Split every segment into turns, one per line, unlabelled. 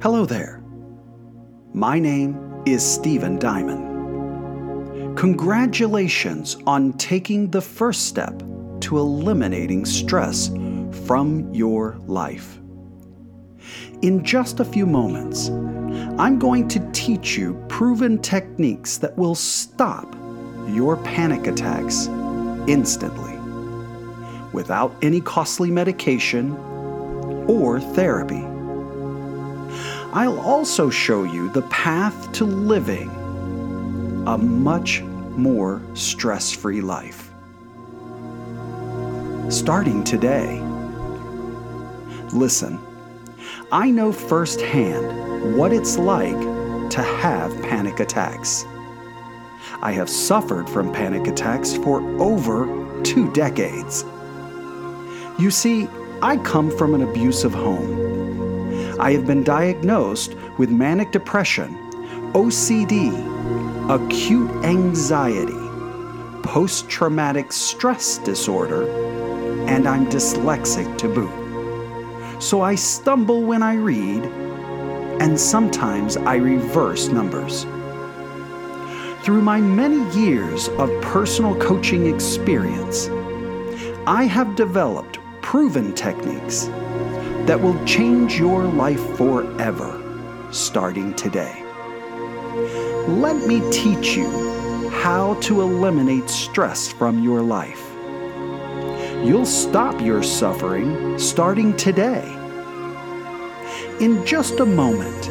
Hello there. My name is Steven Diamond. Congratulations on taking the first step to eliminating stress from your life. In just a few moments, I'm going to teach you proven techniques that will stop your panic attacks instantly without any costly medication or therapy. I'll also show you the path to living a much more stress free life. Starting today. Listen, I know firsthand what it's like to have panic attacks. I have suffered from panic attacks for over two decades. You see, I come from an abusive home I have been diagnosed with manic depression, OCD, acute anxiety, post traumatic stress disorder, and I'm dyslexic to boot. So I stumble when I read, and sometimes I reverse numbers. Through my many years of personal coaching experience, I have developed proven techniques that will change your life forever starting today. Let me teach you how to eliminate stress from your life. You'll stop your suffering starting today. In just a moment,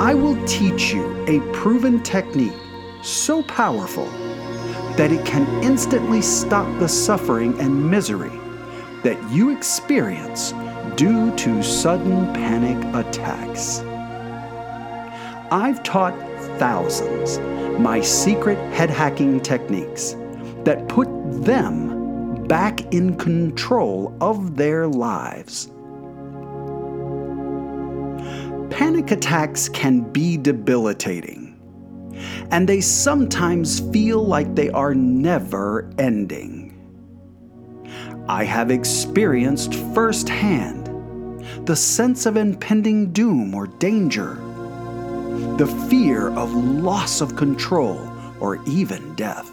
I will teach you a proven technique so powerful that it can instantly stop the suffering and misery that you experience due to sudden panic attacks. I've taught thousands my secret head hacking techniques that put them back in control of their lives. Panic attacks can be debilitating, and they sometimes feel like they are never ending. I have experienced firsthand the sense of impending doom or danger, the fear of loss of control or even death,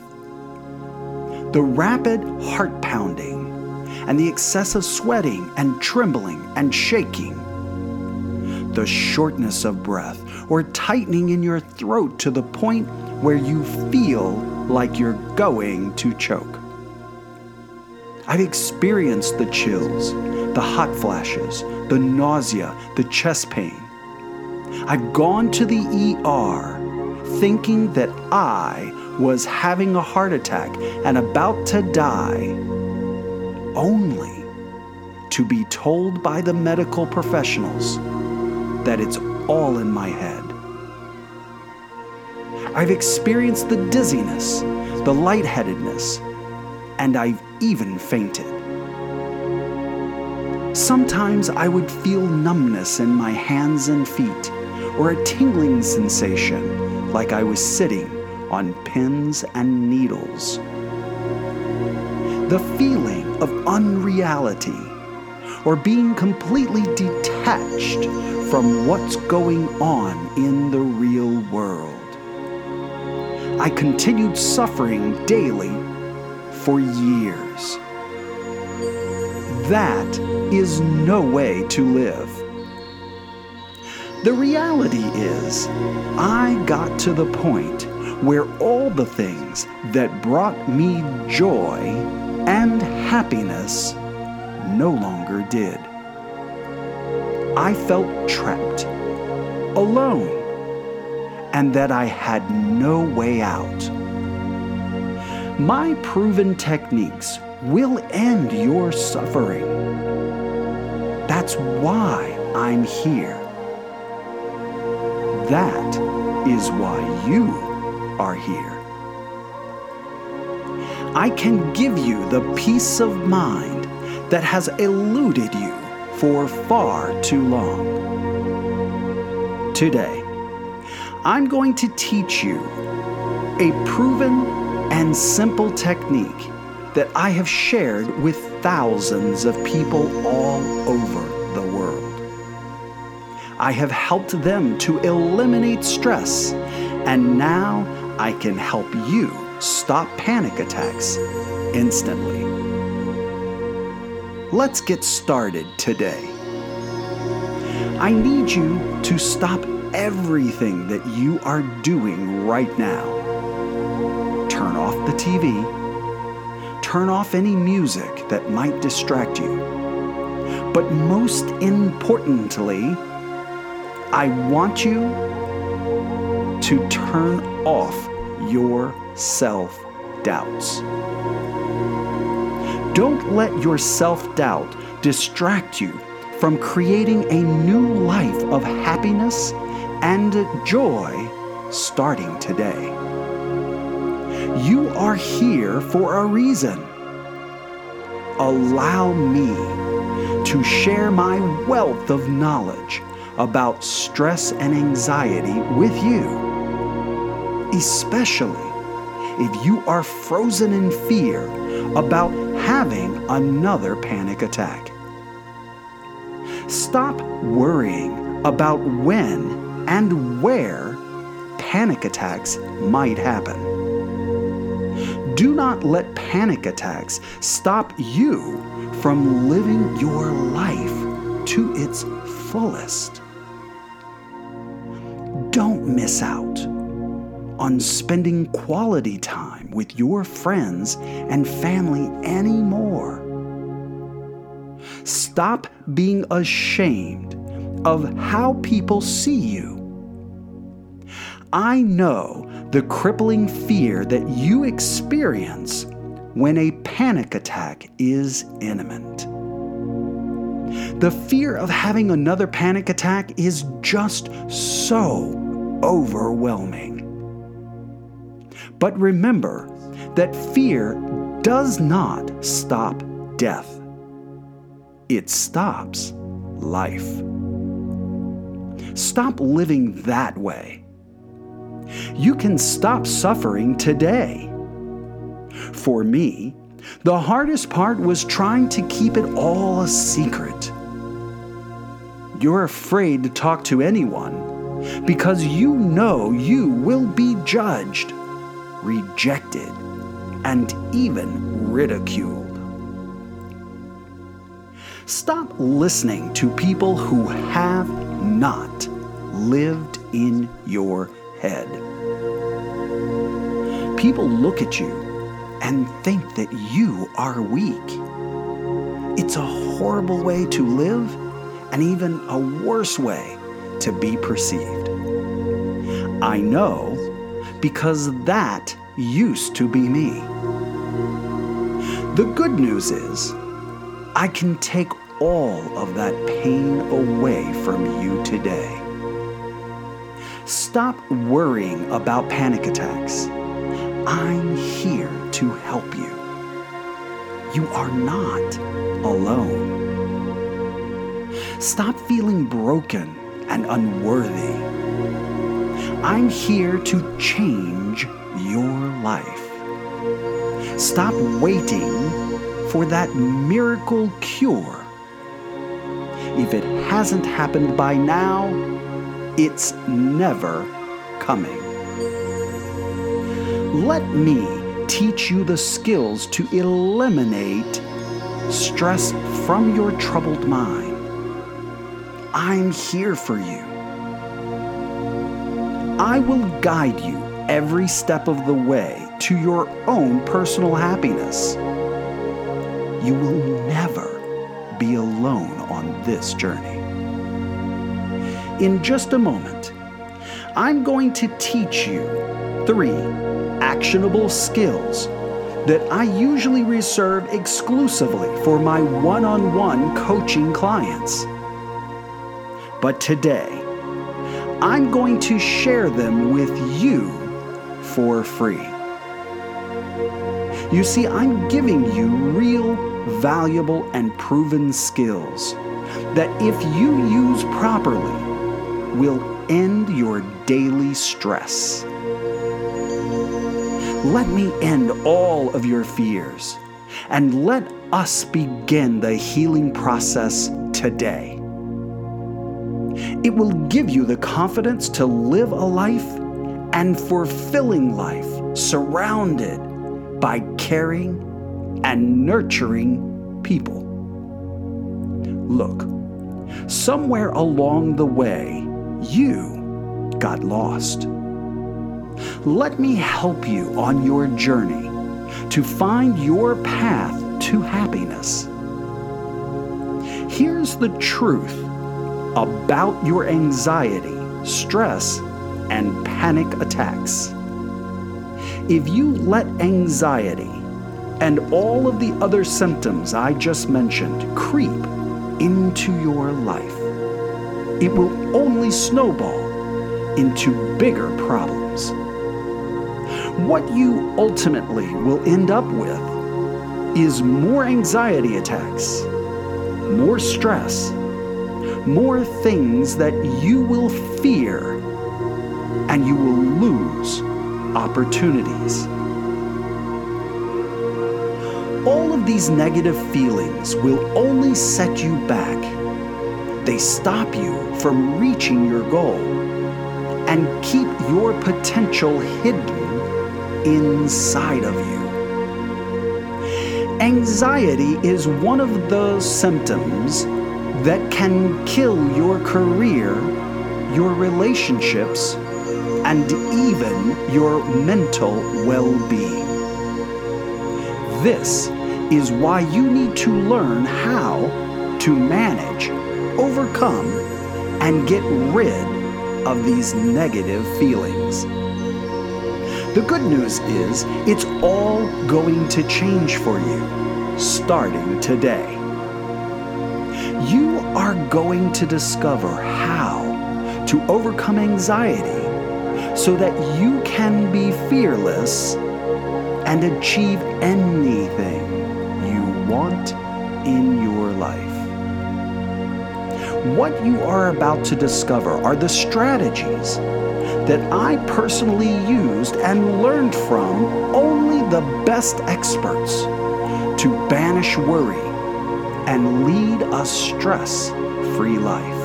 the rapid heart pounding, and the excessive sweating and trembling and shaking, the shortness of breath or tightening in your throat to the point where you feel like you're going to choke. I've experienced the chills, the hot flashes, the nausea, the chest pain. I've gone to the ER thinking that I was having a heart attack and about to die, only to be told by the medical professionals that it's all in my head. I've experienced the dizziness, the lightheadedness, and I've even fainted. Sometimes I would feel numbness in my hands and feet, or a tingling sensation like I was sitting on pins and needles. The feeling of unreality, or being completely detached from what's going on in the real world. I continued suffering daily for years. That is no way to live. The reality is, I got to the point where all the things that brought me joy and happiness no longer did. I felt trapped, alone, and that I had no way out. My proven techniques will end your suffering. That's why I'm here. That is why you are here. I can give you the peace of mind that has eluded you for far too long. Today, I'm going to teach you a proven and simple technique that I have shared with thousands of people all over the world. I have helped them to eliminate stress, and now I can help you stop panic attacks instantly. Let's get started today. I need you to stop everything that you are doing right now. Off the TV. Turn off any music that might distract you. But most importantly, I want you to turn off your self doubts. Don't let your self doubt distract you from creating a new life of happiness and joy starting today. You are here for a reason. Allow me to share my wealth of knowledge about stress and anxiety with you, especially if you are frozen in fear about having another panic attack. Stop worrying about when and where panic attacks might happen. Do not let panic attacks stop you from living your life to its fullest. Don't miss out on spending quality time with your friends and family anymore. Stop being ashamed of how people see you. I know the crippling fear that you experience when a panic attack is imminent. The fear of having another panic attack is just so overwhelming. But remember that fear does not stop death, it stops life. Stop living that way. You can stop suffering today. For me, the hardest part was trying to keep it all a secret. You're afraid to talk to anyone because you know you will be judged rejected, and even ridiculed. Stop listening to people who have not lived in your head. People look at you and think that you are weak. It's a horrible way to live and even a worse way to be perceived. I know because that used to be me. The good news is, I can take all of that pain away from you today. Stop worrying about panic attacks. I'm here to help you. You are not alone. Stop feeling broken and unworthy. I'm here to change your life. Stop waiting for that miracle cure. If it hasn't happened by now, it's never coming. Let me teach you the skills to eliminate stress from your troubled mind. I'm here for you. I will guide you every step of the way to your own personal happiness. You will never be alone on this journey. In just a moment, I'm going to teach you three actionable skills that I usually reserve exclusively for my one on one coaching clients. But today, I'm going to share them with you for free. You see, I'm giving you real, valuable, and proven skills that, if you use properly, will end your daily stress. Let me end all of your fears and let us begin the healing process today. It will give you the confidence to live a life and fulfilling life surrounded by caring and nurturing people. Look, somewhere along the way, you got lost. Let me help you on your journey to find your path to happiness. Here's the truth about your anxiety, stress, and panic attacks. If you let anxiety and all of the other symptoms I just mentioned creep into your life, it will only snowball into bigger problems. What you ultimately will end up with is more anxiety attacks, more stress, more things that you will fear, and you will lose opportunities. All of these negative feelings will only set you back. They stop you from reaching your goal and keep your potential hidden inside of you. Anxiety is one of those symptoms that can kill your career, your relationships, and even your mental well being. This is why you need to learn how to manage, overcome, and get rid of these negative feelings. The good news is it's all going to change for you starting today. You are going to discover how to overcome anxiety so that you can be fearless and achieve anything you want in your life. What you are about to discover are the strategies that I personally used and learned from only the best experts to banish worry and lead a stress free life.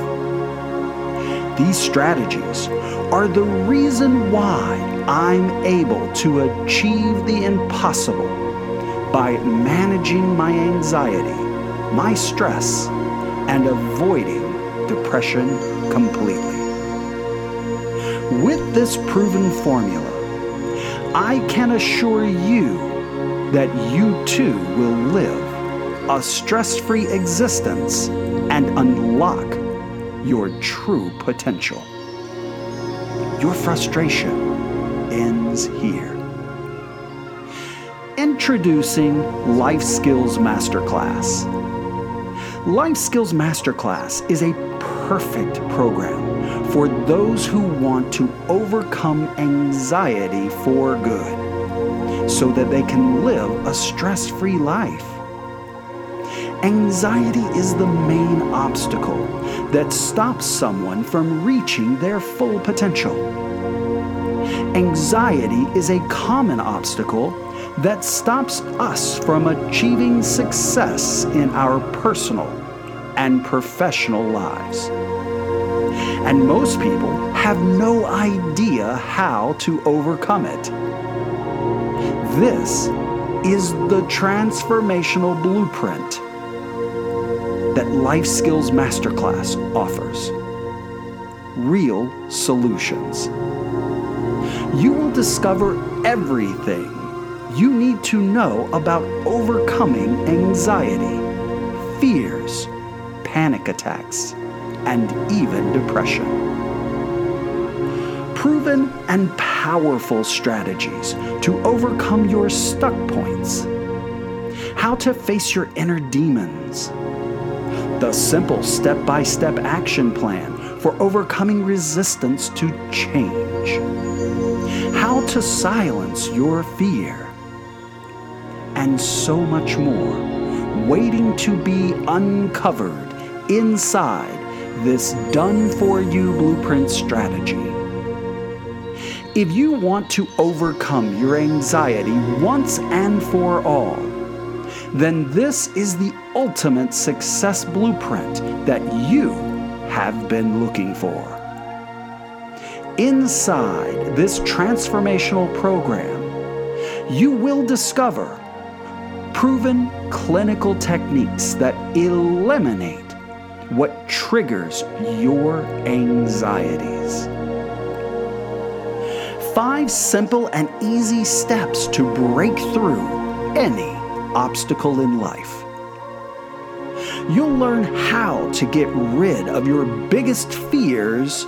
These strategies are the reason why I'm able to achieve the impossible by managing my anxiety, my stress, and avoiding depression completely. With this proven formula, I can assure you that you too will live a stress free existence and unlock your true potential. Your frustration ends here. Introducing Life Skills Masterclass. Life Skills Masterclass is a perfect program for those who want to overcome anxiety for good so that they can live a stress free life. Anxiety is the main obstacle that stops someone from reaching their full potential. Anxiety is a common obstacle that stops us from achieving success in our personal and professional lives. And most people have no idea how to overcome it. This is the transformational blueprint that Life Skills Masterclass offers. Real solutions. You will discover everything you need to know about overcoming anxiety, fears, panic attacks and even depression. Proven and powerful strategies to overcome your stuck points. How to face your inner demons. The simple step by step action plan for overcoming resistance to change. How to silence your fear. And so much more waiting to be uncovered inside this done for you blueprint strategy. If you want to overcome your anxiety once and for all, then this is the ultimate success blueprint that you have been looking for. Inside this transformational program, you will discover proven clinical techniques that eliminate what triggers your anxieties. Five simple and easy steps to break through any obstacle in life. You'll learn how to get rid of your biggest fears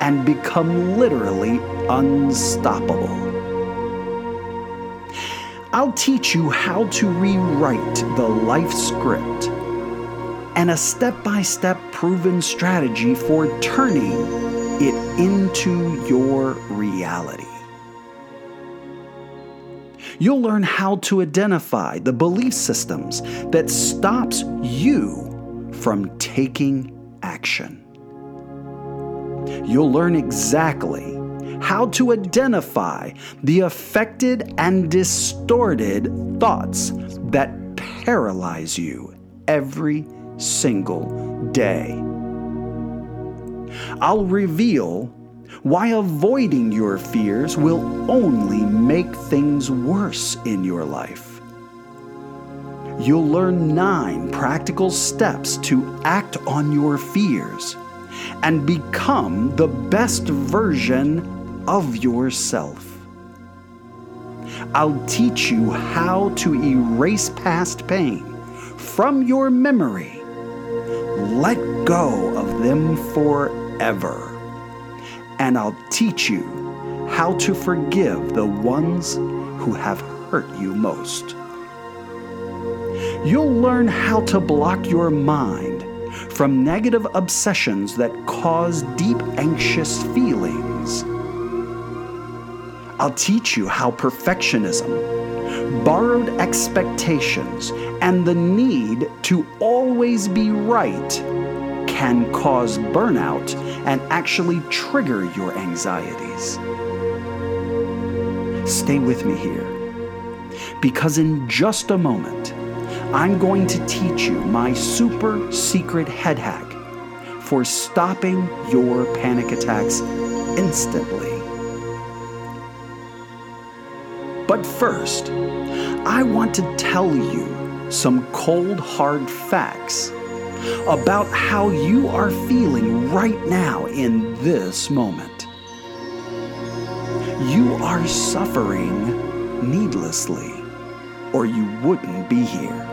and become literally unstoppable. I'll teach you how to rewrite the life script and a step by step proven strategy for turning it into your reality. You'll learn how to identify the belief systems that stops you from taking action. You'll learn exactly how to identify the affected and distorted thoughts that paralyze you every single day. I'll reveal why avoiding your fears will only make things worse in your life. You'll learn nine practical steps to act on your fears and become the best version of yourself. I'll teach you how to erase past pain from your memory let go of them forever. And I'll teach you how to forgive the ones who have hurt you most. You'll learn how to block your mind from negative obsessions that cause deep anxious feelings. I'll teach you how perfectionism borrowed expectations, and the need to always be right can cause burnout and actually trigger your anxieties. Stay with me here, because in just a moment, I'm going to teach you my super secret head hack for stopping your panic attacks instantly. But first, I want to tell you some cold, hard facts about how you are feeling right now in this moment. You are suffering needlessly, or you wouldn't be here.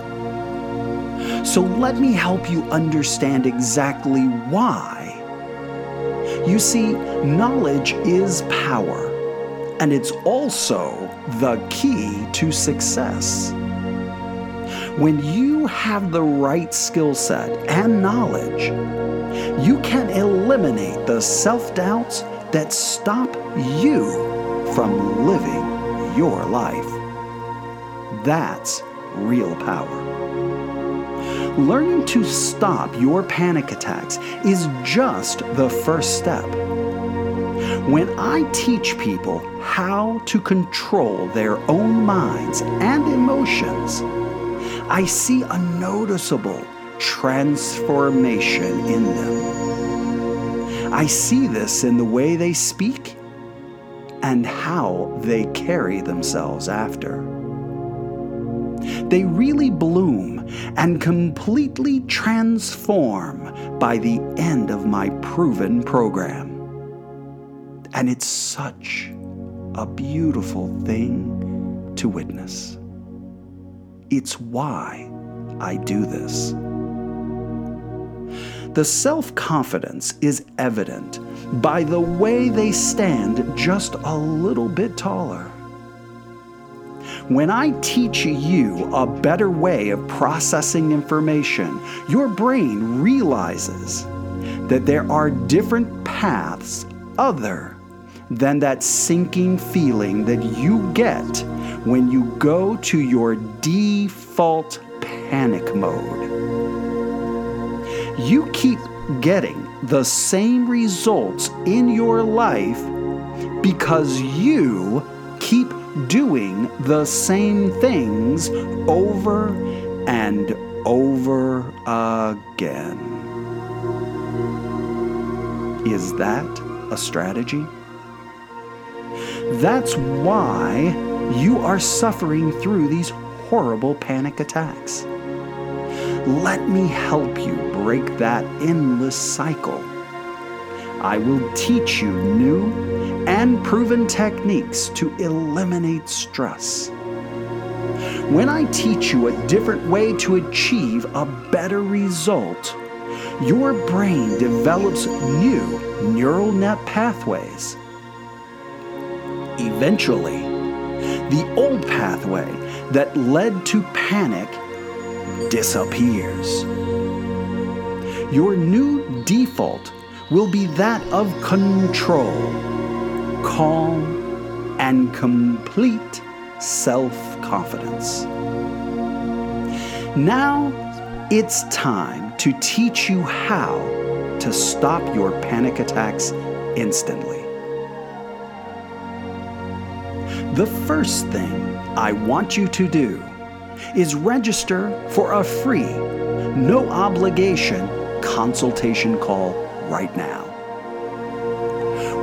So let me help you understand exactly why. You see, knowledge is power and it's also the key to success. When you have the right skill set and knowledge, you can eliminate the self doubts that stop you from living your life. That's real power. Learning to stop your panic attacks is just the first step. When I teach people how to control their own minds and emotions, I see a noticeable transformation in them. I see this in the way they speak and how they carry themselves after. They really bloom and completely transform by the end of my proven program. And it's such a beautiful thing to witness. It's why I do this. The self confidence is evident by the way they stand just a little bit taller. When I teach you a better way of processing information, your brain realizes that there are different paths other than that sinking feeling that you get when you go to your default panic mode. You keep getting the same results in your life because you keep doing the same things over and over again. Is that a strategy? That's why you are suffering through these horrible panic attacks. Let me help you break that endless cycle. I will teach you new and proven techniques to eliminate stress. When I teach you a different way to achieve a better result, your brain develops new neural net pathways. Eventually, the old pathway that led to panic disappears. Your new default will be that of control, calm, and complete self confidence. Now it's time to teach you how to stop your panic attacks instantly. The first thing I want you to do is register for a free, no obligation consultation call right now.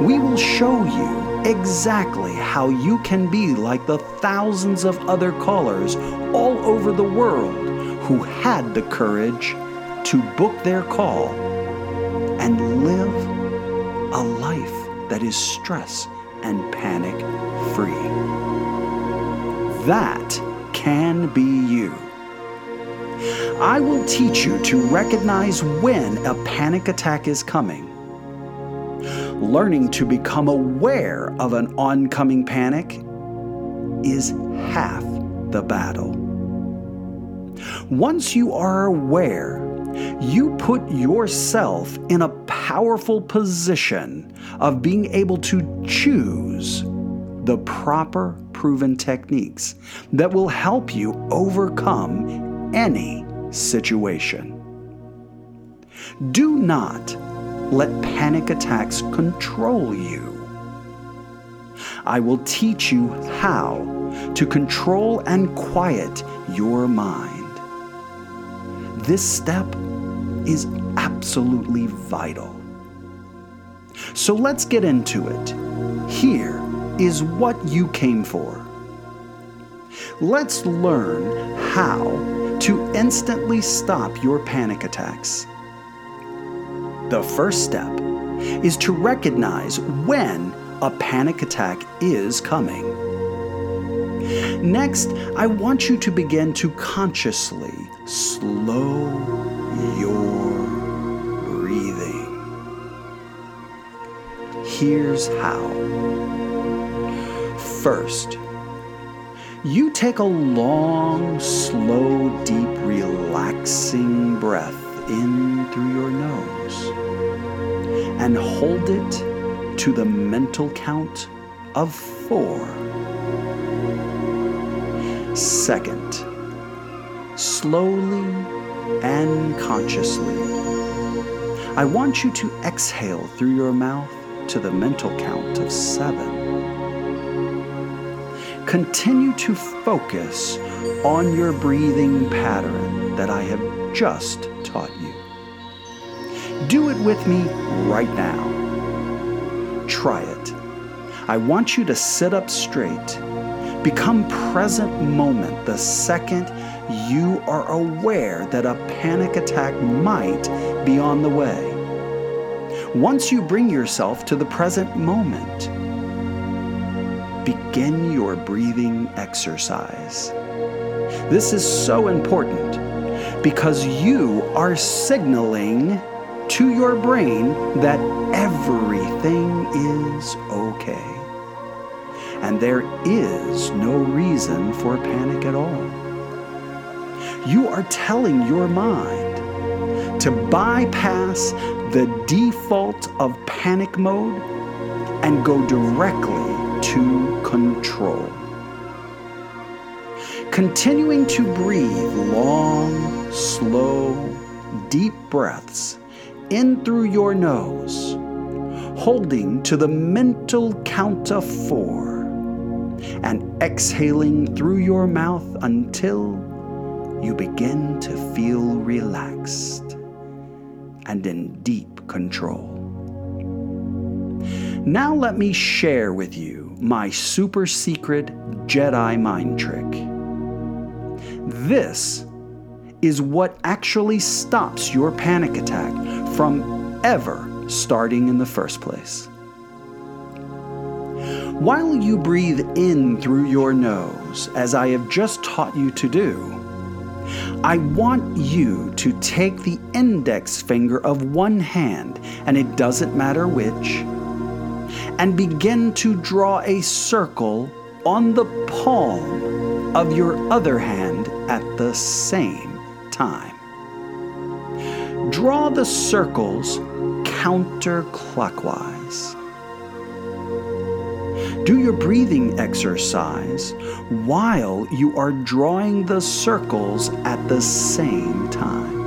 We will show you exactly how you can be like the thousands of other callers all over the world who had the courage to book their call and live a life that is stress and panic free. That can be you. I will teach you to recognize when a panic attack is coming. Learning to become aware of an oncoming panic is half the battle. Once you are aware, you put yourself in a powerful position of being able to choose the proper proven techniques that will help you overcome any situation. Do not let panic attacks control you. I will teach you how to control and quiet your mind. This step is absolutely vital. So let's get into it. Here is what you came for. Let's learn how to instantly stop your panic attacks. The first step is to recognize when a panic attack is coming. Next, I want you to begin to consciously slow your breathing. Here's how. First, you take a long, slow, deep, relaxing breath in through your nose and hold it to the mental count of four. Second, slowly and consciously, I want you to exhale through your mouth to the mental count of seven. Continue to focus on your breathing pattern that I have just taught you. Do it with me right now. Try it. I want you to sit up straight. Become present moment the second you are aware that a panic attack might be on the way. Once you bring yourself to the present moment, begin your breathing exercise. This is so important because you are signaling to your brain that everything is okay. And there is no reason for panic at all. You are telling your mind to bypass the default of panic mode and go directly to control. Continuing to breathe long, slow, deep breaths in through your nose, holding to the mental count of four, and exhaling through your mouth until you begin to feel relaxed and in deep control. Now let me share with you my super secret Jedi mind trick. This is what actually stops your panic attack from ever starting in the first place. While you breathe in through your nose, as I have just taught you to do, I want you to take the index finger of one hand, and it doesn't matter which, and begin to draw a circle on the palm of your other hand at the same time. Draw the circles counterclockwise. Do your breathing exercise while you are drawing the circles at the same time.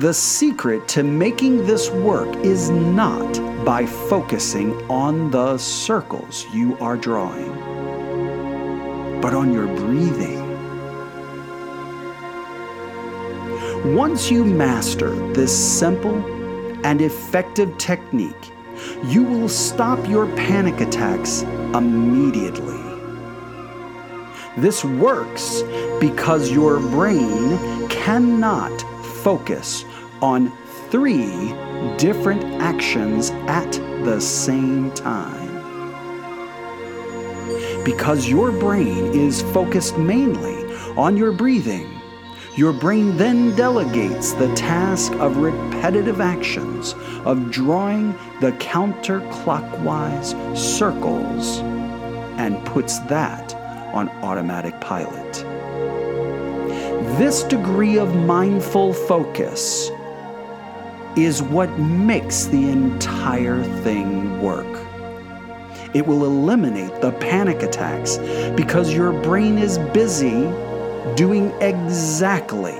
The secret to making this work is not by focusing on the circles you are drawing, but on your breathing. Once you master this simple and effective technique, you will stop your panic attacks immediately. This works because your brain cannot focus on three different actions at the same time. Because your brain is focused mainly on your breathing, your brain then delegates the task of repetitive actions of drawing the counterclockwise circles and puts that on automatic pilot. This degree of mindful focus is what makes the entire thing work. It will eliminate the panic attacks because your brain is busy doing exactly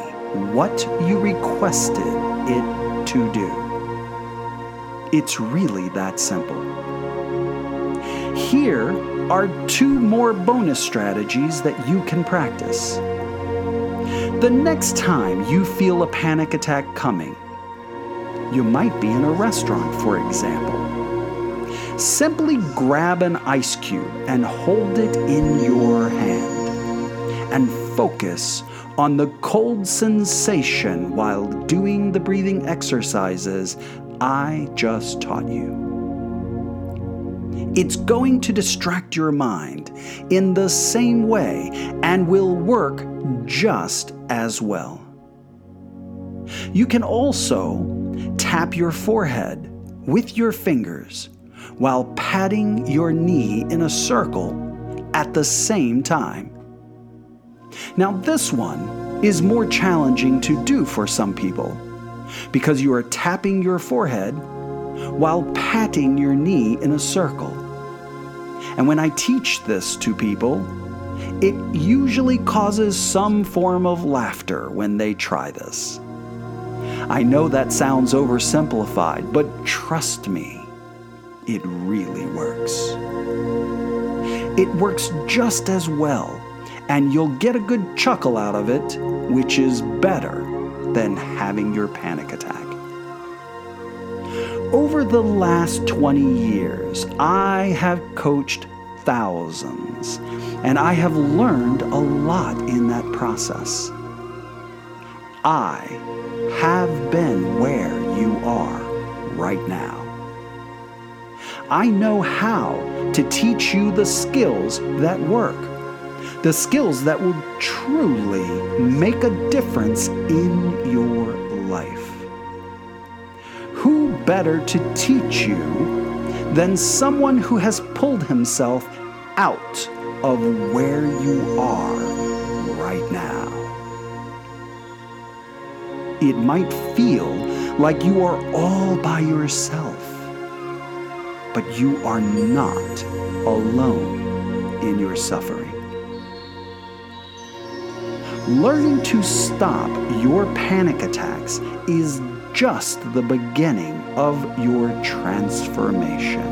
what you requested it to do. It's really that simple. Here are two more bonus strategies that you can practice. The next time you feel a panic attack coming, you might be in a restaurant, for example. Simply grab an ice cube and hold it in your hand and focus on the cold sensation while doing the breathing exercises I just taught you. It's going to distract your mind in the same way and will work just as well. You can also tap your forehead with your fingers while patting your knee in a circle at the same time. Now, this one is more challenging to do for some people because you are tapping your forehead while patting your knee in a circle. And when I teach this to people, it usually causes some form of laughter when they try this. I know that sounds oversimplified, but trust me, it really works. It works just as well and you'll get a good chuckle out of it, which is better than having your panic attack. Over the last 20 years, I have coached thousands, and I have learned a lot in that process. I have been where you are right now. I know how to teach you the skills that work the skills that will truly make a difference in your life. Better to teach you than someone who has pulled himself out of where you are right now? It might feel like you are all by yourself, but you are not alone in your suffering. Learning to stop your panic attacks is just the beginning of your transformation.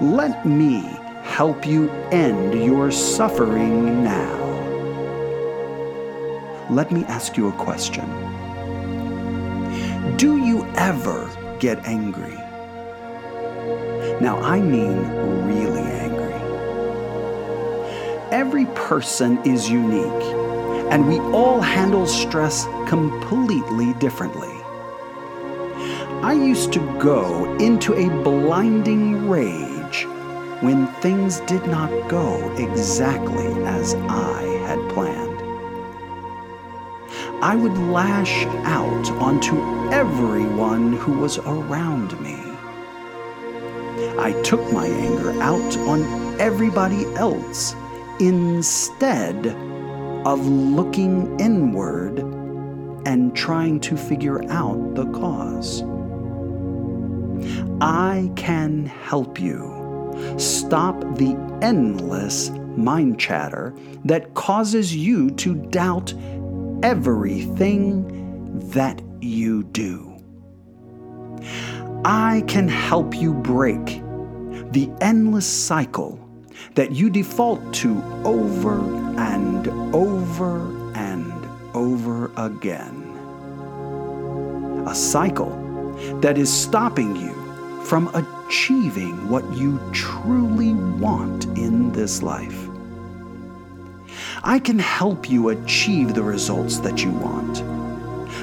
Let me help you end your suffering now. Let me ask you a question. Do you ever get angry? Now, I mean really angry. Every person is unique, and we all handle stress completely differently. I used to go into a blinding rage when things did not go exactly as I had planned. I would lash out onto everyone who was around me. I took my anger out on everybody else instead of looking inward and trying to figure out the cause. I can help you stop the endless mind chatter that causes you to doubt everything that you do. I can help you break the endless cycle that you default to over and over and over again. A cycle that is stopping you from achieving what you truly want in this life. I can help you achieve the results that you want.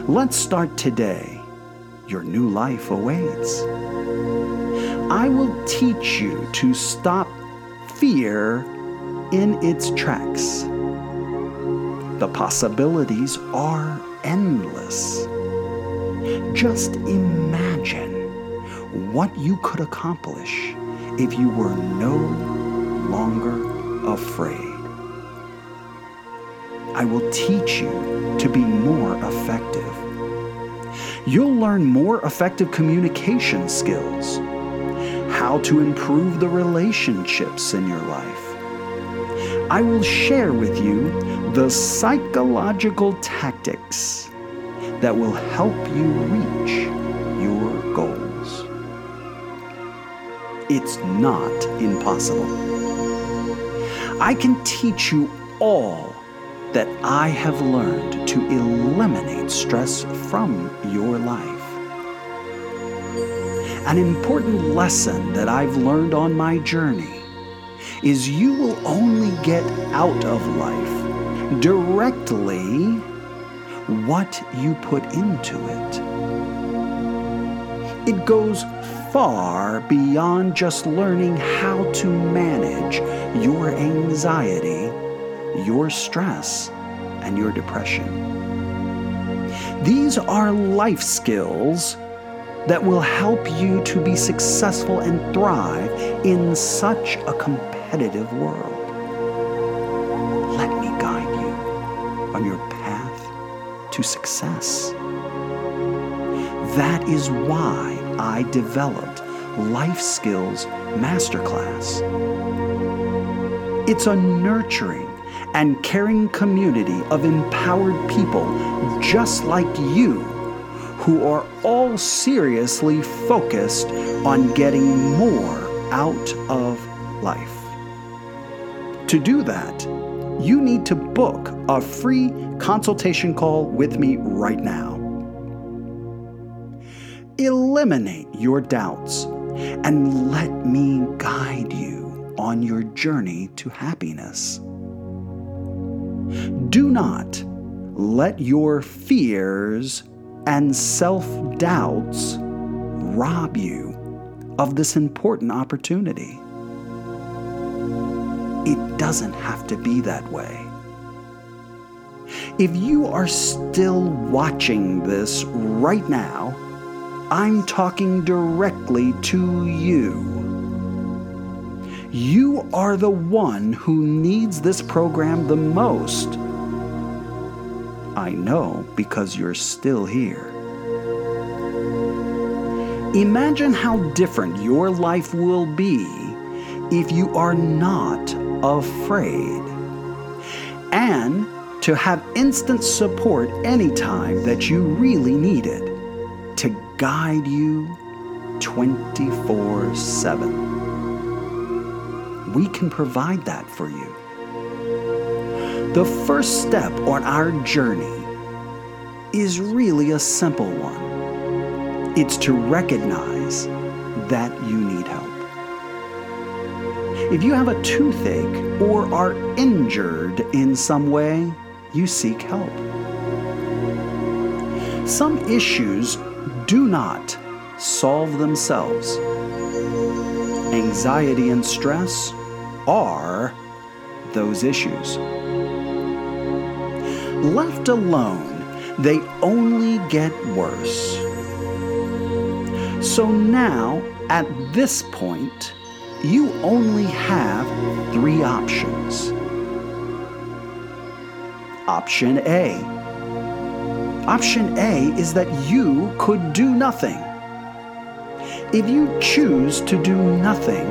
Let's start today. Your new life awaits. I will teach you to stop fear in its tracks. The possibilities are endless. Just imagine what you could accomplish if you were no longer afraid. I will teach you to be more effective. You'll learn more effective communication skills, how to improve the relationships in your life. I will share with you the psychological tactics that will help you reach your goals. It's not impossible. I can teach you all that I have learned to eliminate stress from your life. An important lesson that I've learned on my journey is you will only get out of life directly what you put into it. It goes far beyond just learning how to manage your anxiety your stress, and your depression. These are life skills that will help you to be successful and thrive in such a competitive world. On your path to success. That is why I developed Life Skills Masterclass. It's a nurturing, and caring community of empowered people just like you who are all seriously focused on getting more out of life. To do that, you need to book a free consultation call with me right now. Eliminate your doubts and let me guide you on your journey to happiness. Do not let your fears and self doubts rob you of this important opportunity. It doesn't have to be that way. If you are still watching this right now, I'm talking directly to you. You are the one who needs this program the most I know because you're still here. Imagine how different your life will be if you are not afraid. And to have instant support anytime that you really need it to guide you 24 7. We can provide that for you. The first step on our journey is really a simple one. It's to recognize that you need help. If you have a toothache or are injured in some way, you seek help. Some issues do not solve themselves. Anxiety and stress are those issues. Left alone, they only get worse. So now, at this point, you only have three options. Option A. Option A is that you could do nothing. If you choose to do nothing,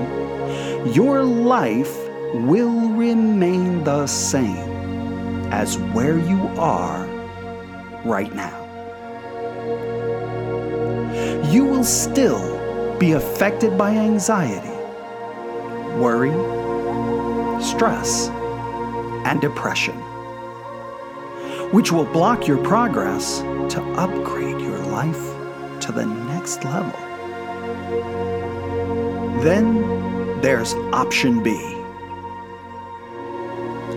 your life will remain the same as where you are right now. You will still be affected by anxiety, worry, stress, and depression, which will block your progress to upgrade your life to the next level. Then there's option B.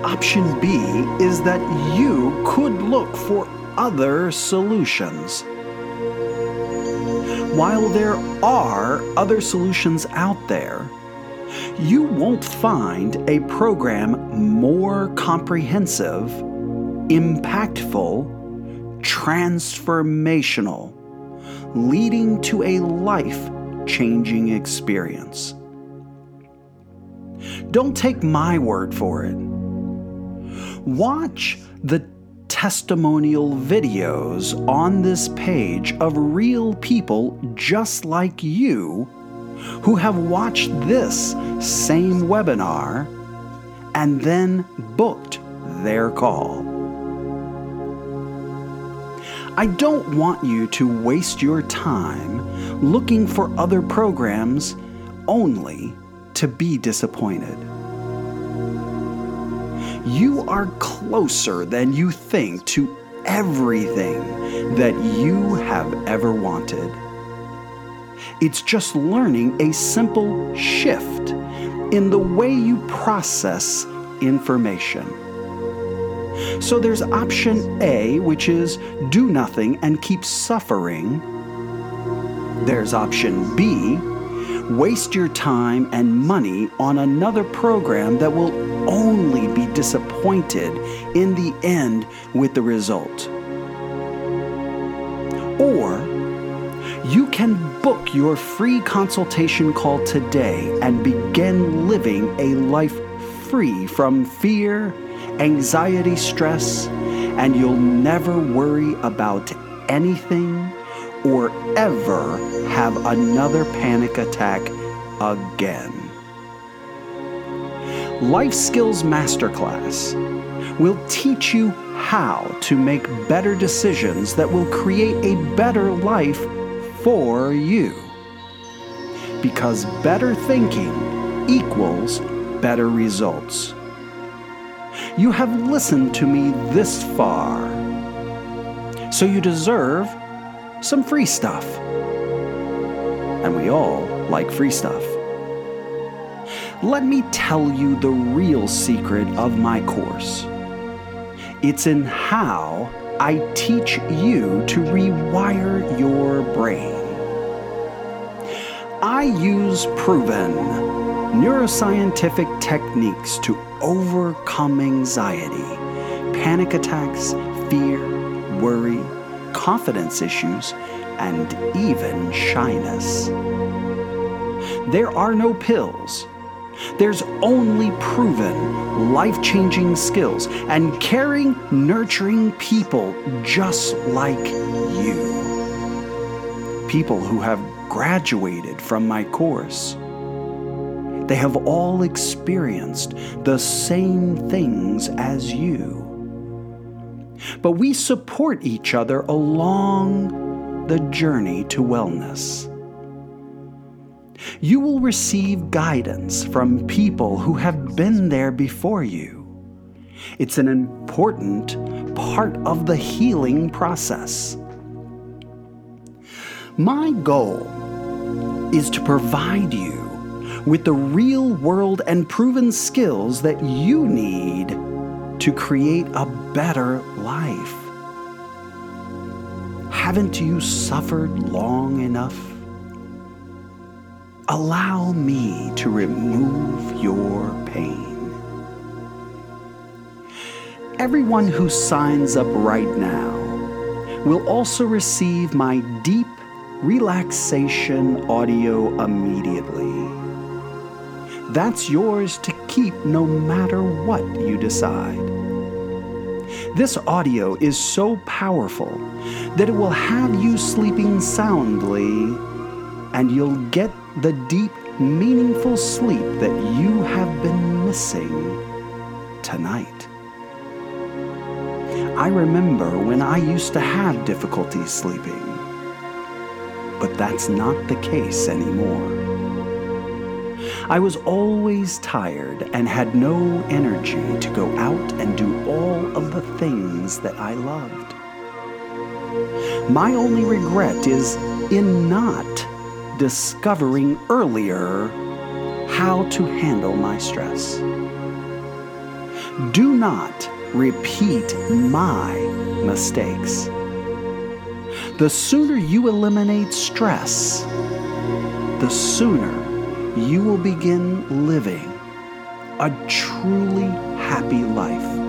Option B is that you could look for other solutions. While there are other solutions out there, you won't find a program more comprehensive, impactful, transformational, leading to a life changing experience. Don't take my word for it. Watch the testimonial videos on this page of real people just like you who have watched this same webinar and then booked their call. I don't want you to waste your time looking for other programs only to be disappointed. You are closer than you think to everything that you have ever wanted. It's just learning a simple shift in the way you process information. So there's option A, which is do nothing and keep suffering. There's option B, waste your time and money on another program that will only be disappointed in the end with the result. Or you can book your free consultation call today and begin living a life free from fear, anxiety, stress, and you'll never worry about anything or ever have another panic attack again. Life Skills Masterclass will teach you how to make better decisions that will create a better life for you. Because better thinking equals better results. You have listened to me this far, so you deserve some free stuff. And we all like free stuff. Let me tell you the real secret of my course. It's in how I teach you to rewire your brain. I use proven neuroscientific techniques to overcome anxiety, panic attacks, fear, worry, confidence issues, and even shyness. There are no pills. There's only proven life changing skills and caring, nurturing people just like you. People who have graduated from my course. They have all experienced the same things as you. But we support each other along the journey to wellness. You will receive guidance from people who have been there before you. It's an important part of the healing process. My goal is to provide you with the real world and proven skills that you need to create a better life. Haven't you suffered long enough? Allow me to remove your pain. Everyone who signs up right now will also receive my deep relaxation audio immediately. That's yours to keep no matter what you decide. This audio is so powerful that it will have you sleeping soundly, and you'll get the deep, meaningful sleep that you have been missing tonight. I remember when I used to have difficulty sleeping, but that's not the case anymore. I was always tired and had no energy to go out and do all of the things that I loved. My only regret is in not discovering earlier how to handle my stress. Do not repeat my mistakes. The sooner you eliminate stress, the sooner you will begin living a truly happy life.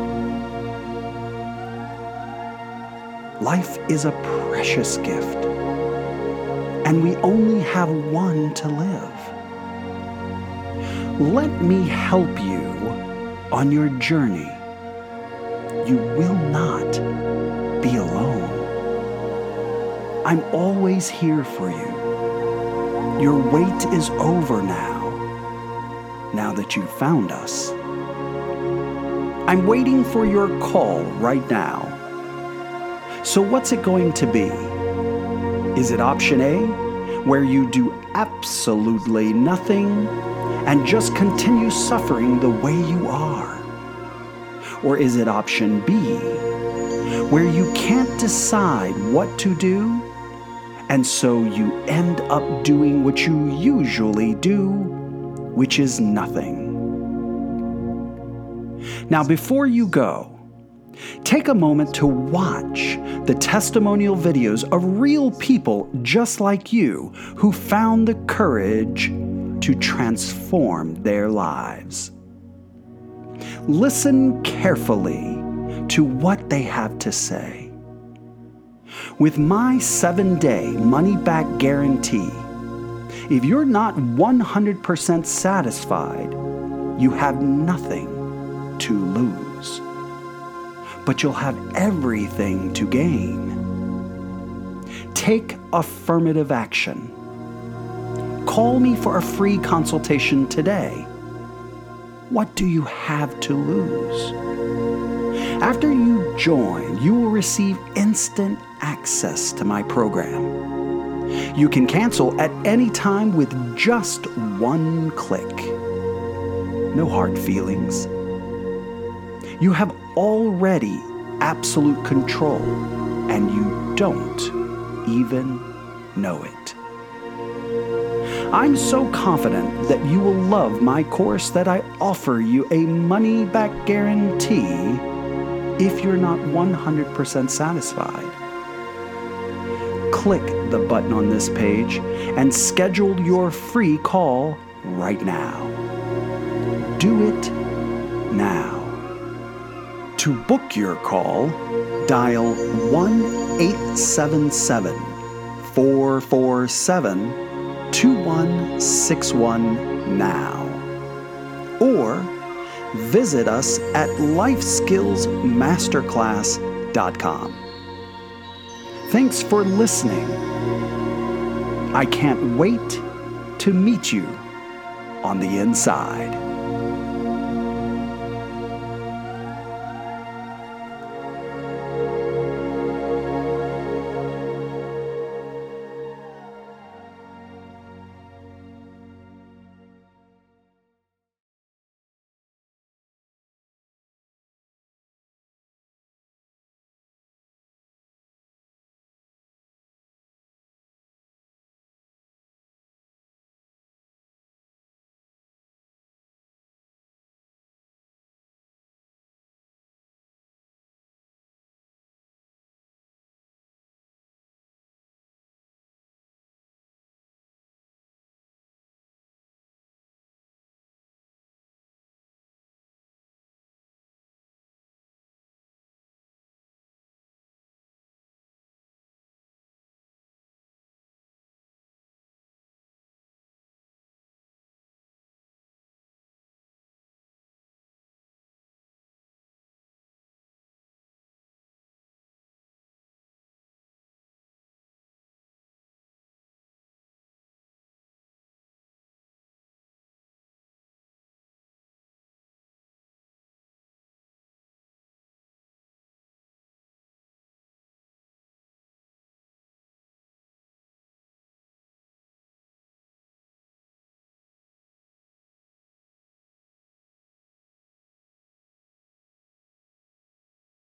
Life is a precious gift, and we only have one to live. Let me help you on your journey. You will not be alone. I'm always here for you. Your wait is over now, now that you've found us. I'm waiting for your call right now. So, what's it going to be? Is it option A, where you do absolutely nothing and just continue suffering the way you are? Or is it option B, where you can't decide what to do and so you end up doing what you usually do, which is nothing. Now, before you go, take a moment to watch the testimonial videos of real people just like you who found the courage to transform their lives. Listen carefully to what they have to say. With my seven day money back guarantee, if you're not 100% satisfied, you have nothing to lose. But you'll have everything to gain. Take affirmative action. Call me for a free consultation today. What do you have to lose? After you join, you will receive instant access to my program. You can cancel at any time with just one click. No hard feelings. You have already absolute control, and you don't even know it. I'm so confident that you will love my course that I offer you a money back guarantee if you're not 100% satisfied click the button on this page and schedule your free call right now. Do it now. To book your call, dial 1 877 447 2161 now. Or visit us at lifeskillsmasterclass.com. Thanks for listening. I can't wait to meet you on the inside.